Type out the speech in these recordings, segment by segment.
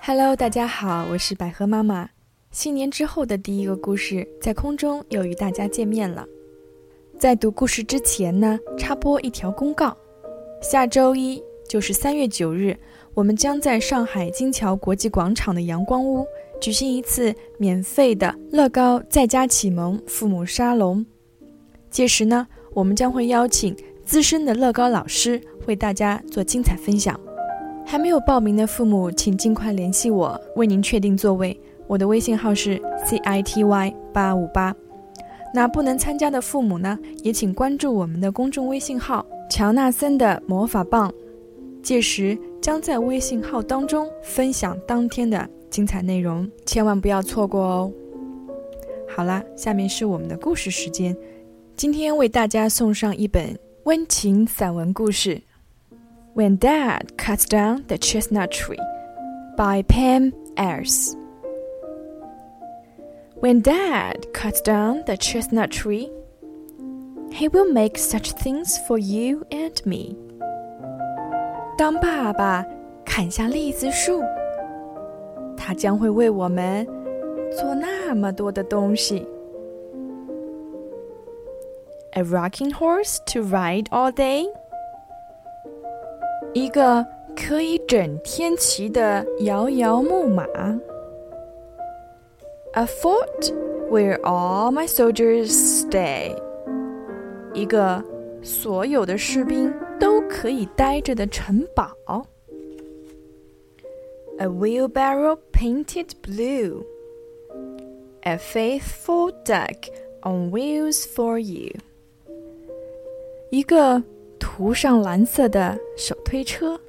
Hello，大家好，我是百合妈妈。新年之后的第一个故事，在空中又与大家见面了。在读故事之前呢，插播一条公告：下周一，就是三月九日，我们将在上海金桥国际广场的阳光屋举行一次免费的乐高在家启蒙父母沙龙。届时呢，我们将会邀请资深的乐高老师为大家做精彩分享。还没有报名的父母，请尽快联系我，为您确定座位。我的微信号是 c i t y 八五八。那不能参加的父母呢，也请关注我们的公众微信号“乔纳森的魔法棒”。届时将在微信号当中分享当天的精彩内容，千万不要错过哦。好啦，下面是我们的故事时间，今天为大家送上一本温情散文故事。When Dad Cuts Down the Chestnut Tree by Pam Ayres. When Dad cuts down the chestnut tree, he will make such things for you and me. 当爸爸砍下栗子树， 他将会为我们做那么多的东西。A rocking horse to ride all day. 一个可以整天骑的摇摇木马。A fort where all my soldiers stay。一个所有的士兵都可以待着的城堡。 A wheelbarrow painted blue。A faithful duck on wheels for you。一个涂上蓝色的手推车，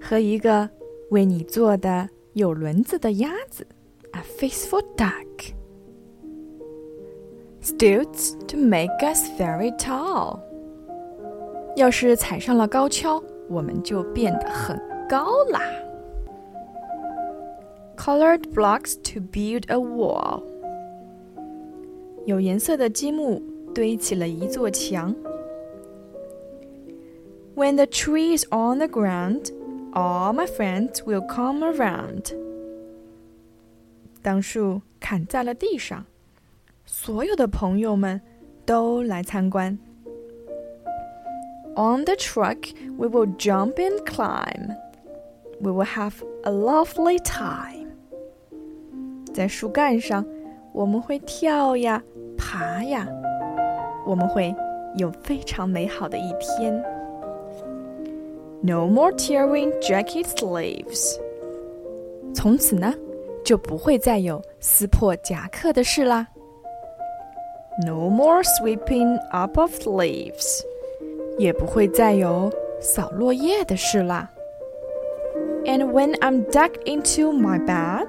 和一个为你做的有轮子的鸭子，a faithful duck。Stilts to make us very tall。要是踩上了高跷，我们就变得很高啦。 Colored blocks to build a wall。有颜色的积木堆起了一座墙。When the tree is on the ground, all my friends will come around. 当树砍在了地上，所有的朋友们都来参观。On the truck, we will jump and climb. We will have a lovely time. 在树干上，我们会跳呀，爬呀，我们会有非常美好的一天。No more tearing jacket sleeves。从此呢，就不会再有撕破夹克的事啦。No more sweeping up of leaves。也不会再有扫落叶的事啦。And when I'm tucked into my bed,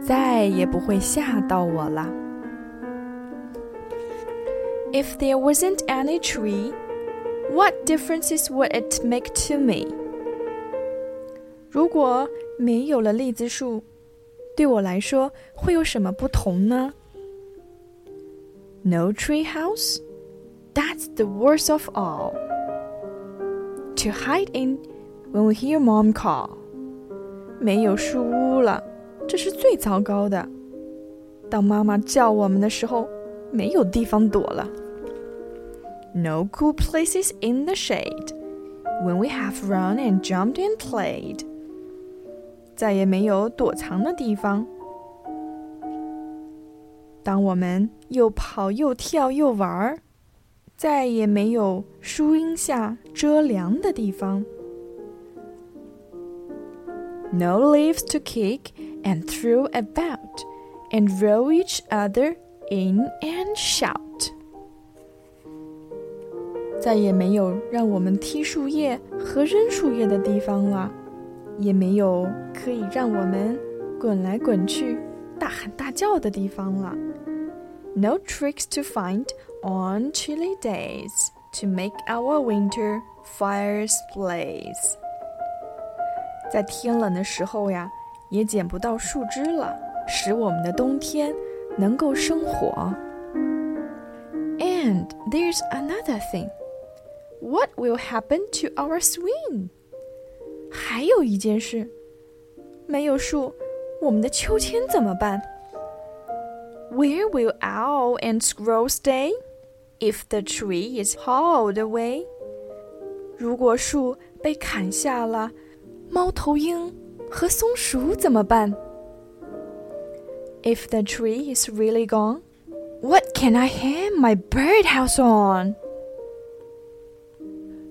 再也不会吓到我了。If there wasn't any tree, what differences would it make to me? 如果没有了栗子树，对我来说会有什么不同呢？No tree house, that's the worst of all. To hide in when we hear mom call. 没有树屋了， 这是最糟糕的。当妈妈叫我们的时候，没有地方躲了。No cool places in the shade when we have run and jumped and played. 再也没有躲藏的地方。当我们又跑又跳又玩儿，再也没有树荫下遮凉的地方。No leaves to kick and throw about and roll each other in and shout。 再也没有让我们踢树叶和扔树叶的地方了，也没有可以让我们滚来滚去、大喊大叫的地方了。No tricks to find on chilly days to make our winter fires blaze。在天冷的时候呀， 也捡不到树枝了，使我们的冬天能够生火。And there's another thing. What will happen to our swing? 还有一件事，没有树，我们的秋千怎么办？Where will owl and squirrel stay if the tree is hauled away? 如果树被砍下了，猫头鹰 和松鼠怎么办？If the tree is really gone, what can I hang my birdhouse on?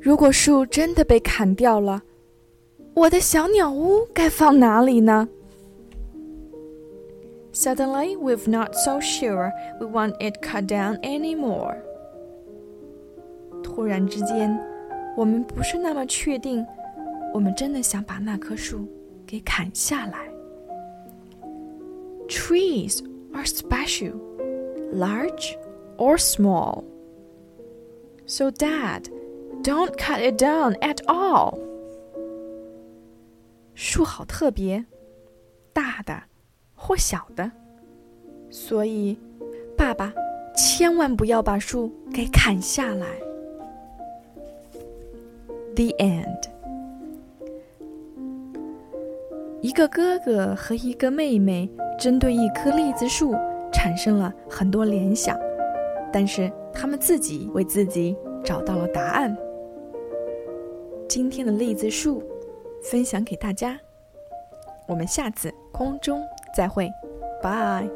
如果树真的被砍掉了，我的小鸟屋该放哪里呢？Suddenly, we're not so sure we want it cut down anymore. 突然之间，我们不是那么确定，我们真的想把那棵树 给砍下来。Trees are special, large or small. So, Dad. Don't cut it down at all. 树好特别，大的或小的，所以爸爸千万不要把树给砍下来。The end。 一个哥哥和一个妹妹针对一棵栗子树产生了很多联想，但是他们自己为自己找到了答案。今天的栗子树分享给大家，我们下次空中再会，拜。